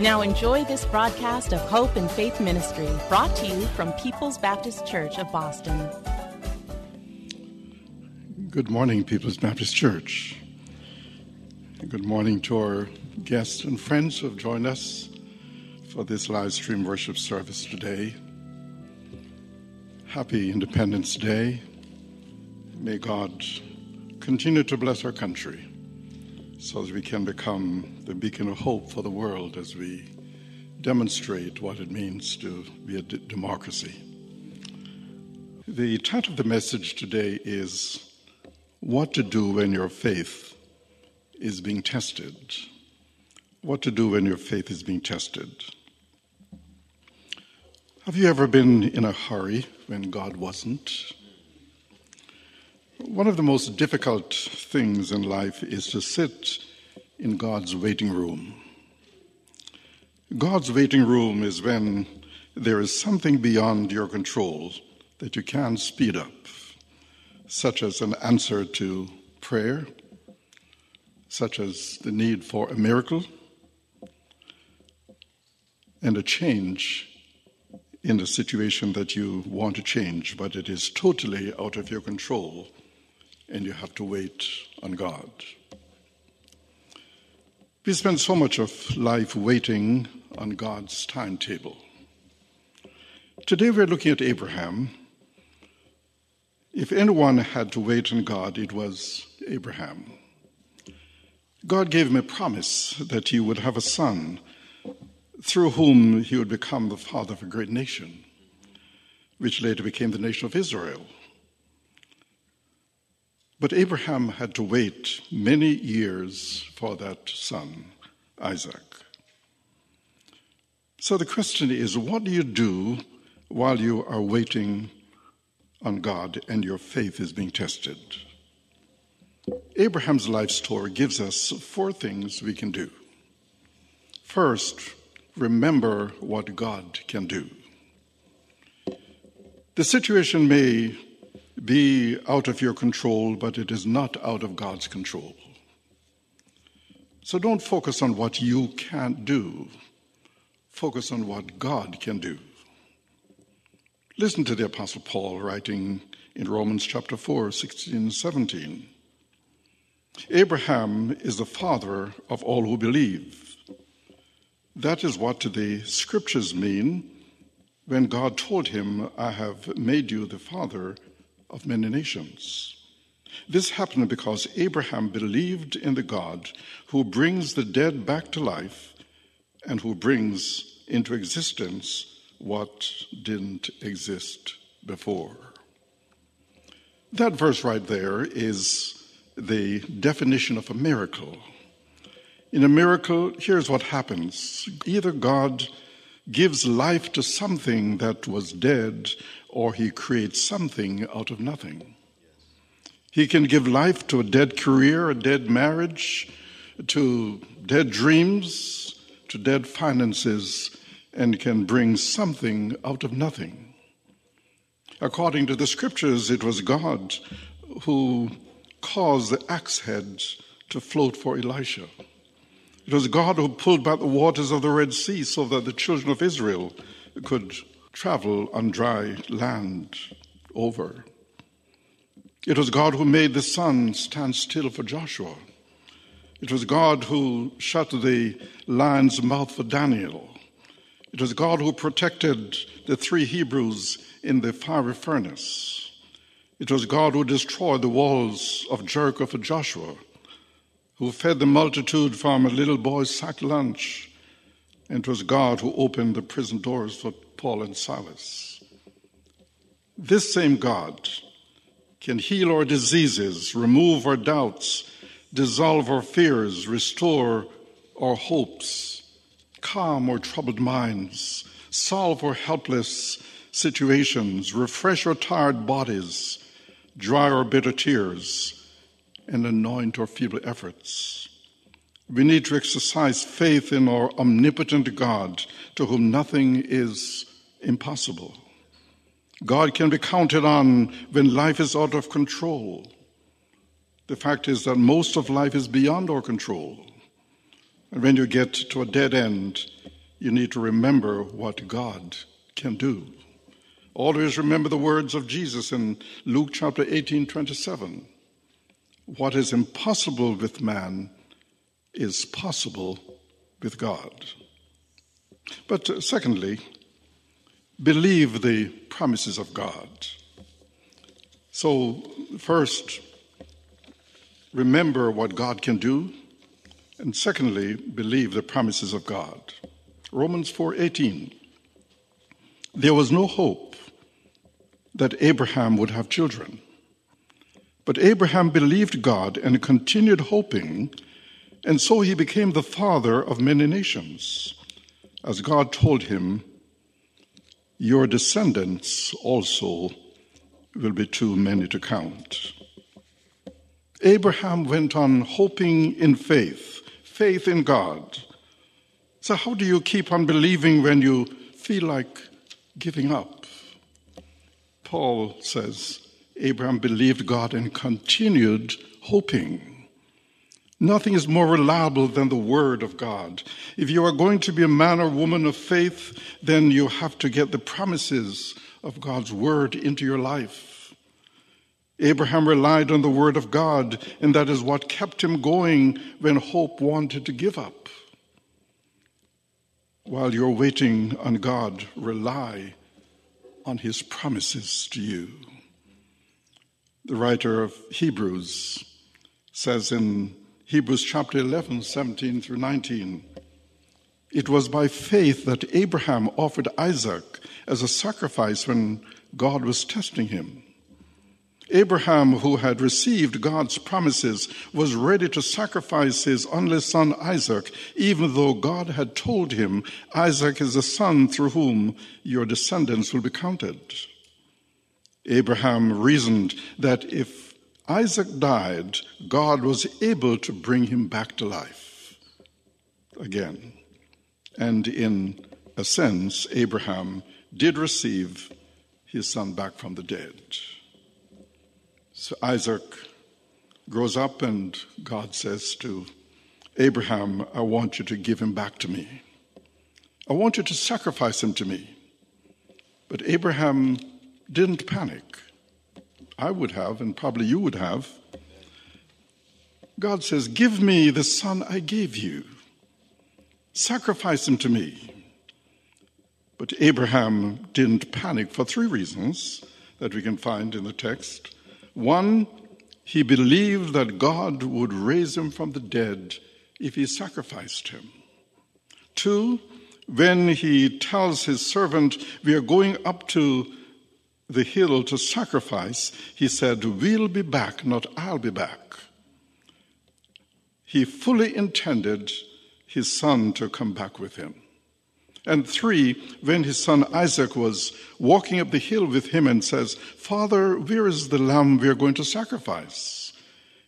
Now enjoy this broadcast of Hope and Faith Ministry, brought to you from People's Baptist Church of Boston. Good morning, People's Baptist Church. Good morning to our guests and friends who have joined us for this live stream worship service today. Happy Independence Day. May God continue to bless our country so that we can become the beacon of hope for the world as we demonstrate what it means to be a d- democracy. The title of the message today is What to Do When Your Faith is Being Tested. What to do when your faith is being tested. Have you ever been in a hurry when God wasn't? One of the most difficult things in life is to sit in God's waiting room. God's waiting room is when there is something beyond your control that you can speed up, such as an answer to prayer, such as the need for a miracle, and a change in a situation that you want to change, but it is totally out of your control and you have to wait on God. We spend so much of life waiting on God's timetable. Today we're looking at Abraham. If anyone had to wait on God, it was Abraham. God gave him a promise that he would have a son through whom he would become the father of a great nation, which later became the nation of Israel. But Abraham had to wait many years for that son, Isaac. So the question is what do you do while you are waiting on God and your faith is being tested? Abraham's life story gives us four things we can do. First, remember what God can do. The situation may be out of your control, but it is not out of God's control. So don't focus on what you can't do, focus on what God can do. Listen to the Apostle Paul writing in Romans chapter 4, 16 and 17. Abraham is the father of all who believe. That is what the scriptures mean when God told him, I have made you the father of many nations. This happened because Abraham believed in the God who brings the dead back to life and who brings into existence what didn't exist before. That verse right there is the definition of a miracle. In a miracle, here's what happens either God gives life to something that was dead or he creates something out of nothing. He can give life to a dead career, a dead marriage, to dead dreams, to dead finances, and can bring something out of nothing. According to the scriptures, it was God who caused the axe head to float for Elisha. It was God who pulled back the waters of the Red Sea so that the children of Israel could travel on dry land over. It was God who made the sun stand still for Joshua. It was God who shut the lion's mouth for Daniel. It was God who protected the three Hebrews in the fiery furnace. It was God who destroyed the walls of Jericho for Joshua, who fed the multitude from a little boy's sack lunch. And it was God who opened the prison doors for Paul and Silas. This same God can heal our diseases, remove our doubts, dissolve our fears, restore our hopes, calm our troubled minds, solve our helpless situations, refresh our tired bodies, dry our bitter tears, and anoint our feeble efforts. We need to exercise faith in our omnipotent God, to whom nothing is impossible. God can be counted on when life is out of control. The fact is that most of life is beyond our control. And when you get to a dead end, you need to remember what God can do. Always remember the words of Jesus in Luke chapter 18 27. What is impossible with man is possible with God. But uh, secondly, believe the promises of God. So, first, remember what God can do, and secondly, believe the promises of God. Romans 4:18 There was no hope that Abraham would have children. But Abraham believed God and continued hoping, and so he became the father of many nations, as God told him your descendants also will be too many to count. Abraham went on hoping in faith, faith in God. So, how do you keep on believing when you feel like giving up? Paul says Abraham believed God and continued hoping. Nothing is more reliable than the Word of God. If you are going to be a man or woman of faith, then you have to get the promises of God's Word into your life. Abraham relied on the Word of God, and that is what kept him going when hope wanted to give up. While you're waiting on God, rely on His promises to you. The writer of Hebrews says in Hebrews chapter 11, 17 through 19. It was by faith that Abraham offered Isaac as a sacrifice when God was testing him. Abraham, who had received God's promises, was ready to sacrifice his only son Isaac, even though God had told him, Isaac is the son through whom your descendants will be counted. Abraham reasoned that if Isaac died, God was able to bring him back to life again. And in a sense, Abraham did receive his son back from the dead. So Isaac grows up, and God says to Abraham, I want you to give him back to me. I want you to sacrifice him to me. But Abraham didn't panic. I would have, and probably you would have. God says, Give me the son I gave you, sacrifice him to me. But Abraham didn't panic for three reasons that we can find in the text. One, he believed that God would raise him from the dead if he sacrificed him. Two, when he tells his servant, We are going up to the hill to sacrifice, he said, We'll be back, not I'll be back. He fully intended his son to come back with him. And three, when his son Isaac was walking up the hill with him and says, Father, where is the lamb we are going to sacrifice?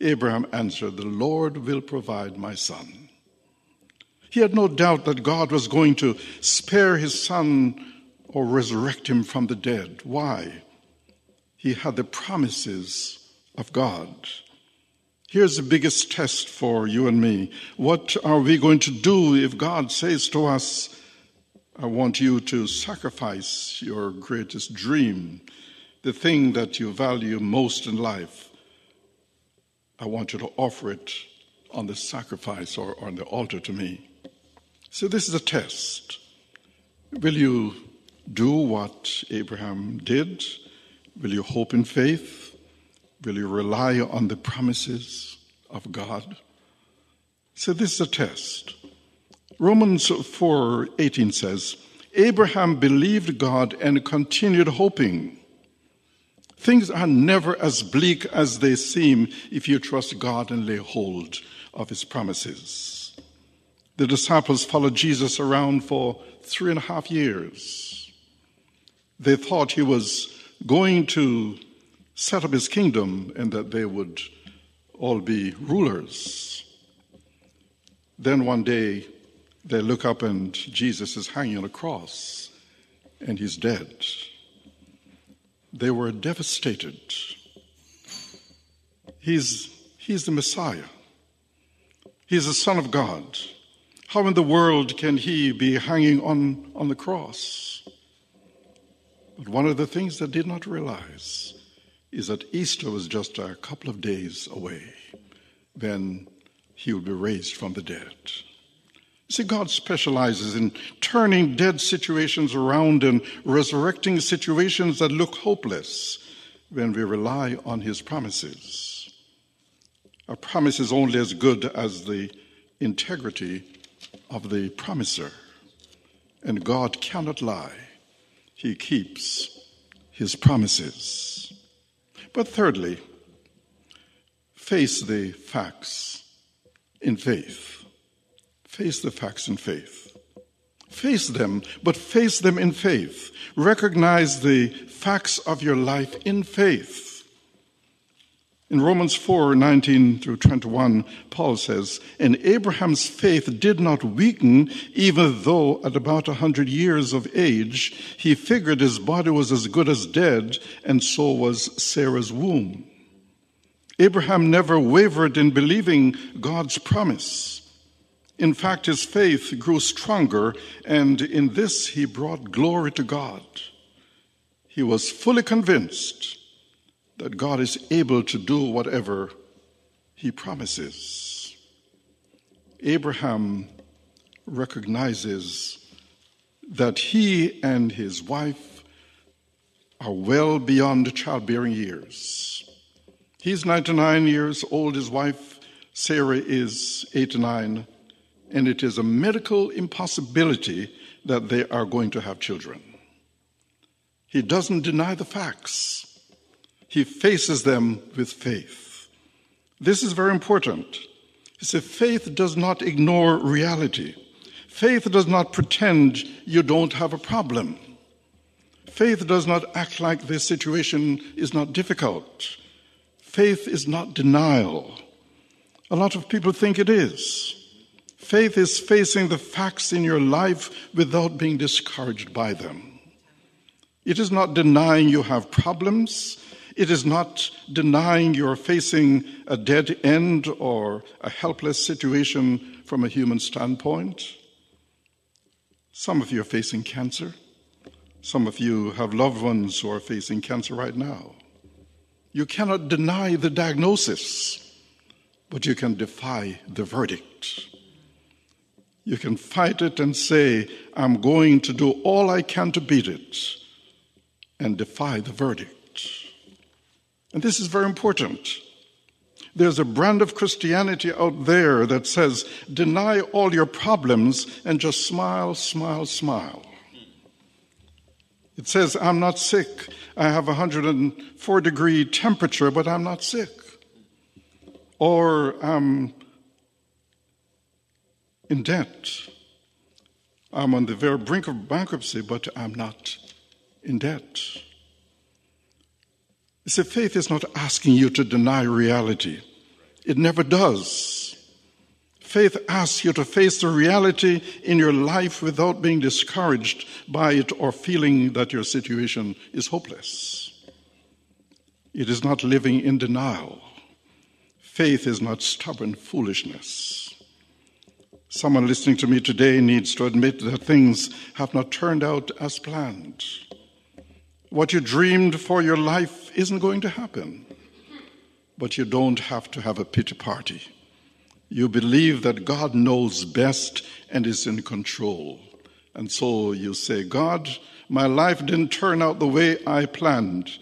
Abraham answered, The Lord will provide my son. He had no doubt that God was going to spare his son or resurrect him from the dead. Why? He had the promises of God. Here's the biggest test for you and me. What are we going to do if God says to us, I want you to sacrifice your greatest dream, the thing that you value most in life? I want you to offer it on the sacrifice or on the altar to me. So, this is a test. Will you do what Abraham did? Will you hope in faith? Will you rely on the promises of God? So this is a test. Romans 4:18 says, Abraham believed God and continued hoping. Things are never as bleak as they seem if you trust God and lay hold of his promises. The disciples followed Jesus around for three and a half years. They thought he was going to set up his kingdom and that they would all be rulers. Then one day they look up and Jesus is hanging on a cross and he's dead. They were devastated. He's, he's the Messiah. He's the Son of God. How in the world can he be hanging on, on the cross? But one of the things they did not realize is that Easter was just a couple of days away. Then he would be raised from the dead. See, God specializes in turning dead situations around and resurrecting situations that look hopeless when we rely on His promises. A promise is only as good as the integrity of the promiser, and God cannot lie. He keeps His promises. But thirdly, face the facts in faith. Face the facts in faith. Face them, but face them in faith. Recognize the facts of your life in faith. In Romans 4 19 through 21, Paul says, And Abraham's faith did not weaken, even though at about a hundred years of age he figured his body was as good as dead, and so was Sarah's womb. Abraham never wavered in believing God's promise. In fact, his faith grew stronger, and in this he brought glory to God. He was fully convinced that God is able to do whatever he promises. Abraham recognizes that he and his wife are well beyond childbearing years. He's 99 years old, his wife Sarah is 89 and it is a medical impossibility that they are going to have children. He doesn't deny the facts, he faces them with faith. This is very important. He said, faith does not ignore reality. Faith does not pretend you don't have a problem. Faith does not act like this situation is not difficult. Faith is not denial. A lot of people think it is. Faith is facing the facts in your life without being discouraged by them. It is not denying you have problems. It is not denying you're facing a dead end or a helpless situation from a human standpoint. Some of you are facing cancer. Some of you have loved ones who are facing cancer right now. You cannot deny the diagnosis, but you can defy the verdict. You can fight it and say, I'm going to do all I can to beat it and defy the verdict. And this is very important. There's a brand of Christianity out there that says, deny all your problems and just smile, smile, smile. It says, I'm not sick. I have a 104 degree temperature, but I'm not sick. Or I'm in debt. I'm on the very brink of bankruptcy, but I'm not in debt. You see, faith is not asking you to deny reality, it never does. Faith asks you to face the reality in your life without being discouraged by it or feeling that your situation is hopeless. It is not living in denial. Faith is not stubborn foolishness. Someone listening to me today needs to admit that things have not turned out as planned. What you dreamed for your life isn't going to happen. But you don't have to have a pity party. You believe that God knows best and is in control. And so you say, God, my life didn't turn out the way I planned,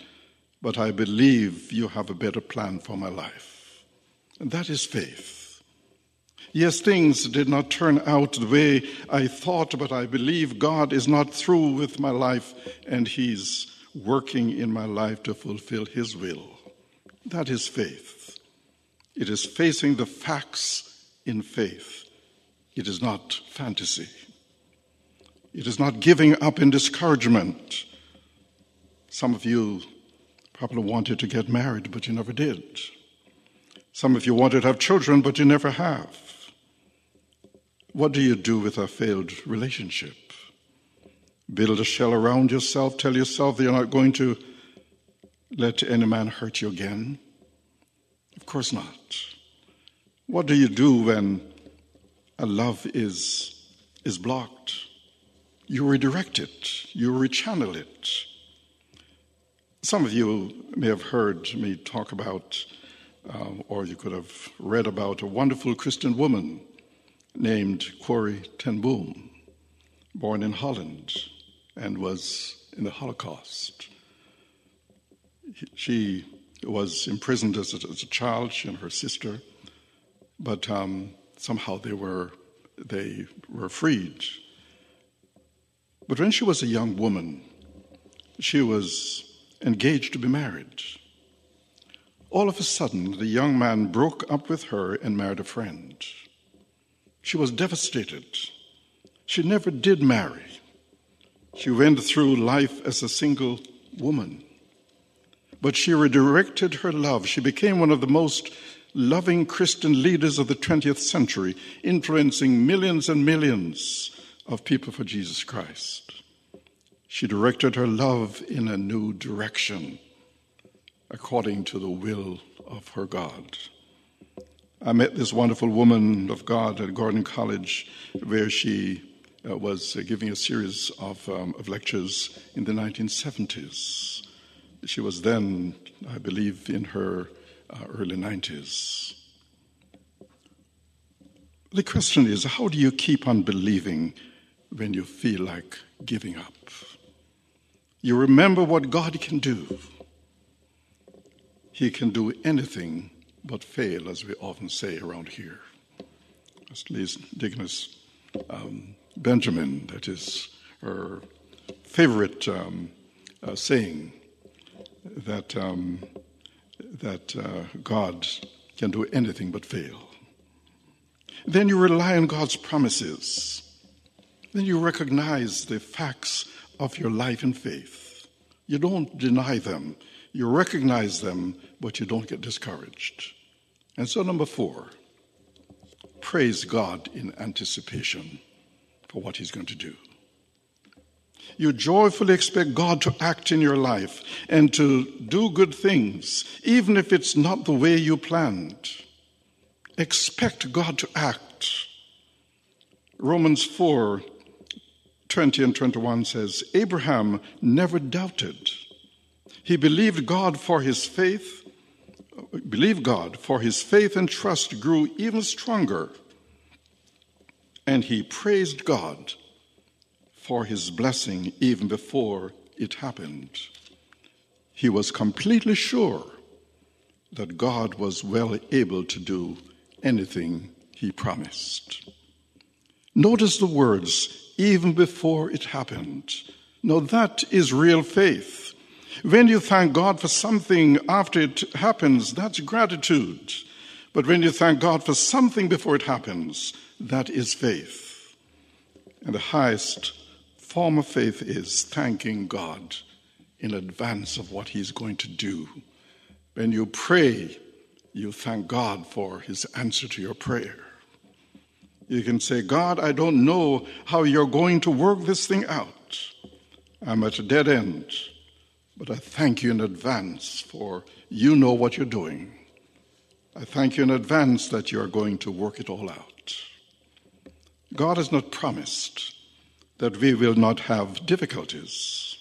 but I believe you have a better plan for my life. And that is faith. Yes, things did not turn out the way I thought, but I believe God is not through with my life and He's working in my life to fulfill His will. That is faith. It is facing the facts in faith. It is not fantasy. It is not giving up in discouragement. Some of you probably wanted to get married, but you never did. Some of you wanted to have children, but you never have. What do you do with a failed relationship? Build a shell around yourself, tell yourself that you're not going to let any man hurt you again? Of course not. What do you do when a love is, is blocked? You redirect it, you rechannel it. Some of you may have heard me talk about, uh, or you could have read about, a wonderful Christian woman named Corrie ten Boom, born in Holland and was in the Holocaust. She was imprisoned as a, as a child, she and her sister, but um, somehow they were, they were freed but when she was a young woman, she was engaged to be married. All of a sudden, the young man broke up with her and married a friend. She was devastated. She never did marry. She went through life as a single woman. But she redirected her love. She became one of the most loving Christian leaders of the 20th century, influencing millions and millions of people for Jesus Christ. She directed her love in a new direction according to the will of her God. I met this wonderful woman of God at Gordon College where she uh, was uh, giving a series of, um, of lectures in the 1970s. She was then, I believe, in her uh, early 90s. The question is how do you keep on believing when you feel like giving up. You remember what God can do. He can do anything but fail, as we often say around here. At least Deaconess um, Benjamin, that is her favorite um, uh, saying, that, um, that uh, God can do anything but fail. Then you rely on God's promises then you recognize the facts of your life and faith. You don't deny them, you recognize them, but you don't get discouraged. And so, number four, praise God in anticipation for what He's going to do. You joyfully expect God to act in your life and to do good things, even if it's not the way you planned. Expect God to act. Romans 4 20 and 21 says Abraham never doubted. He believed God for his faith, believed God for his faith and trust grew even stronger. And he praised God for his blessing even before it happened. He was completely sure that God was well able to do anything he promised. Notice the words even before it happened. Now, that is real faith. When you thank God for something after it happens, that's gratitude. But when you thank God for something before it happens, that is faith. And the highest form of faith is thanking God in advance of what He's going to do. When you pray, you thank God for His answer to your prayer. You can say, God, I don't know how you're going to work this thing out. I'm at a dead end, but I thank you in advance for you know what you're doing. I thank you in advance that you are going to work it all out. God has not promised that we will not have difficulties.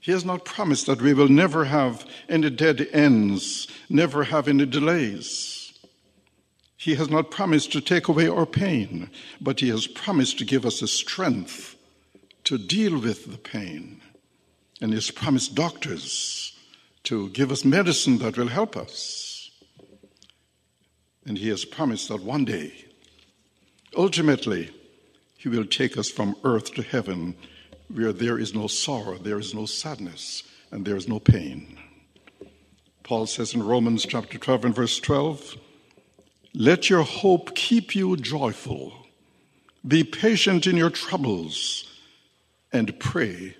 He has not promised that we will never have any dead ends, never have any delays. He has not promised to take away our pain, but He has promised to give us the strength to deal with the pain. And He has promised doctors to give us medicine that will help us. And He has promised that one day, ultimately, He will take us from earth to heaven where there is no sorrow, there is no sadness, and there is no pain. Paul says in Romans chapter 12 and verse 12, let your hope keep you joyful. Be patient in your troubles and pray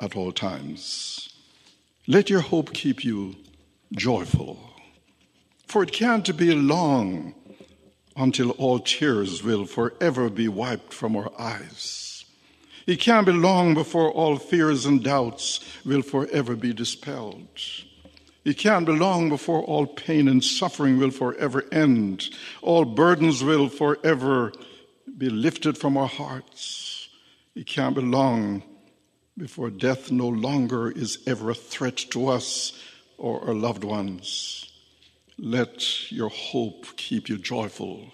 at all times. Let your hope keep you joyful. For it can't be long until all tears will forever be wiped from our eyes. It can't be long before all fears and doubts will forever be dispelled. It can't be long before all pain and suffering will forever end. All burdens will forever be lifted from our hearts. It can't be long before death no longer is ever a threat to us or our loved ones. Let your hope keep you joyful.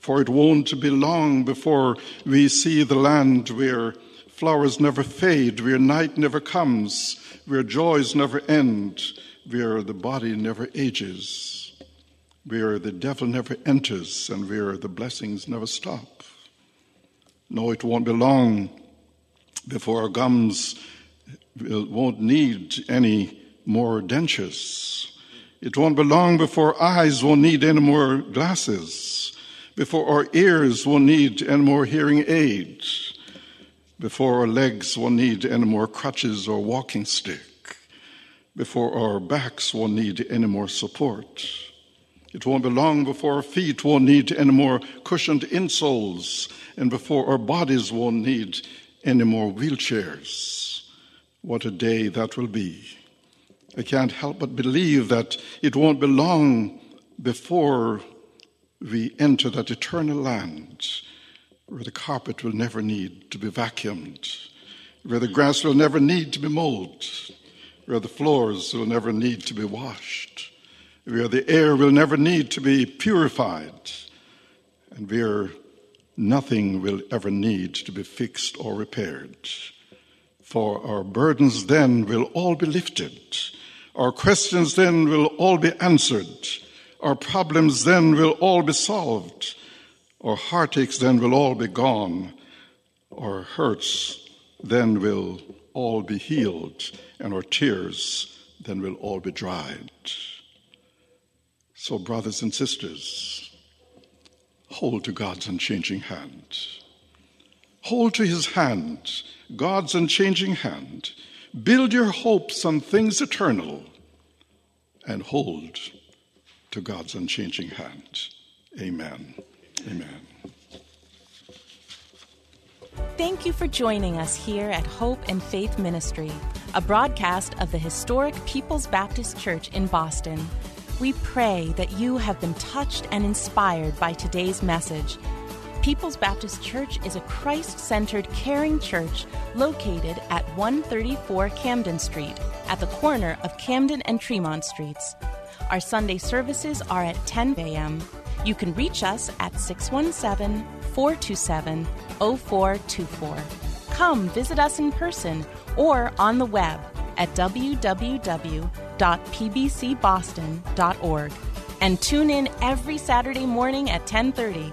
For it won't be long before we see the land where flowers never fade, where night never comes, where joys never end, where the body never ages, where the devil never enters, and where the blessings never stop. No, it won't be long before our gums won't need any more dentures. It won't be long before eyes won't need any more glasses, before our ears won't need any more hearing aids, before our legs won't need any more crutches or walking stick, before our backs won't need any more support. It won't be long before our feet won't need any more cushioned insoles, and before our bodies won't need any more wheelchairs. What a day that will be. I can't help but believe that it won't be long before we enter that eternal land where the carpet will never need to be vacuumed, where the grass will never need to be mowed, where the floors will never need to be washed, where the air will never need to be purified, and where nothing will ever need to be fixed or repaired. For our burdens then will all be lifted, our questions then will all be answered, our problems then will all be solved, our heartaches then will all be gone, our hurts then will all be healed, and our tears then will all be dried. So, brothers and sisters, hold to God's unchanging hand. Hold to his hand, God's unchanging hand. Build your hopes on things eternal and hold to God's unchanging hand. Amen. Amen. Thank you for joining us here at Hope and Faith Ministry, a broadcast of the historic People's Baptist Church in Boston. We pray that you have been touched and inspired by today's message. People's Baptist Church is a Christ centered, caring church located at 134 Camden Street, at the corner of Camden and Tremont Streets. Our Sunday services are at 10 a.m. You can reach us at 617 427 0424. Come visit us in person or on the web at www.pbcboston.org and tune in every Saturday morning at 10:30